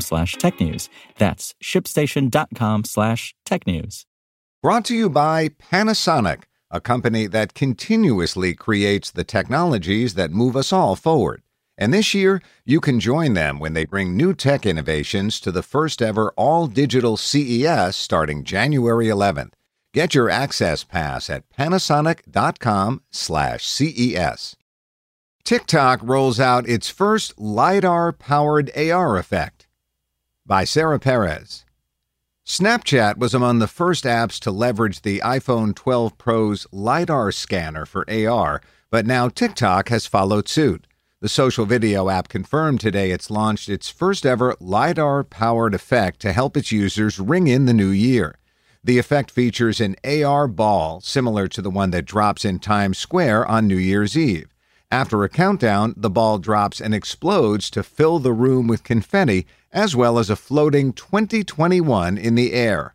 slash technews. That's shipstation.com slash technews. Brought to you by Panasonic, a company that continuously creates the technologies that move us all forward. And this year, you can join them when they bring new tech innovations to the first ever all digital CES starting January 11th. Get your access pass at panasonic.com/ces. TikTok rolls out its first LiDAR powered AR effect. By Sarah Perez. Snapchat was among the first apps to leverage the iPhone 12 Pro's LiDAR scanner for AR, but now TikTok has followed suit. The social video app confirmed today it's launched its first ever LiDAR powered effect to help its users ring in the new year. The effect features an AR ball similar to the one that drops in Times Square on New Year's Eve. After a countdown, the ball drops and explodes to fill the room with confetti, as well as a floating 2021 in the air.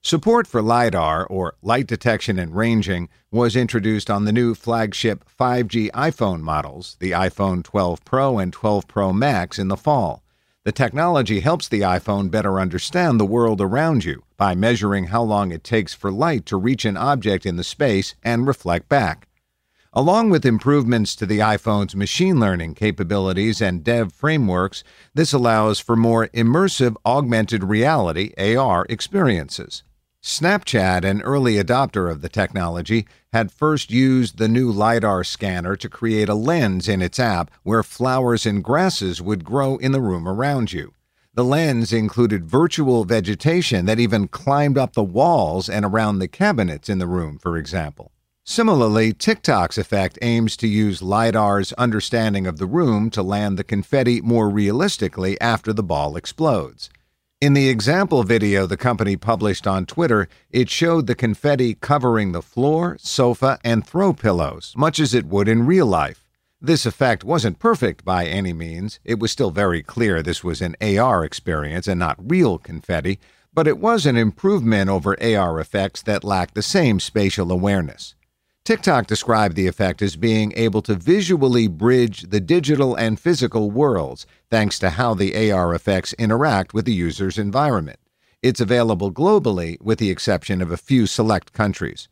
Support for LiDAR, or light detection and ranging, was introduced on the new flagship 5G iPhone models, the iPhone 12 Pro and 12 Pro Max, in the fall. The technology helps the iPhone better understand the world around you by measuring how long it takes for light to reach an object in the space and reflect back. Along with improvements to the iPhone's machine learning capabilities and dev frameworks, this allows for more immersive augmented reality AR experiences. Snapchat, an early adopter of the technology, had first used the new LiDAR scanner to create a lens in its app where flowers and grasses would grow in the room around you. The lens included virtual vegetation that even climbed up the walls and around the cabinets in the room, for example. Similarly, TikTok's effect aims to use LiDAR's understanding of the room to land the confetti more realistically after the ball explodes. In the example video the company published on Twitter, it showed the confetti covering the floor, sofa, and throw pillows, much as it would in real life. This effect wasn't perfect by any means. It was still very clear this was an AR experience and not real confetti, but it was an improvement over AR effects that lacked the same spatial awareness. TikTok described the effect as being able to visually bridge the digital and physical worlds thanks to how the AR effects interact with the user's environment. It's available globally with the exception of a few select countries.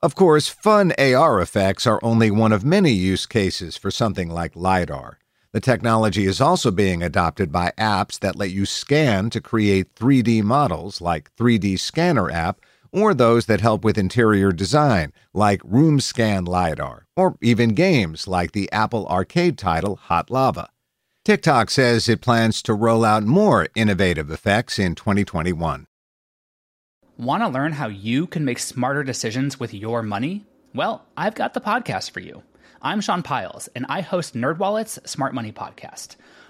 Of course, fun AR effects are only one of many use cases for something like LiDAR. The technology is also being adopted by apps that let you scan to create 3D models, like 3D Scanner app, or those that help with interior design, like Room Scan LiDAR, or even games like the Apple Arcade title Hot Lava. TikTok says it plans to roll out more innovative effects in 2021. Want to learn how you can make smarter decisions with your money? Well, I've got the podcast for you. I'm Sean Pyles, and I host NerdWallet's Smart Money Podcast.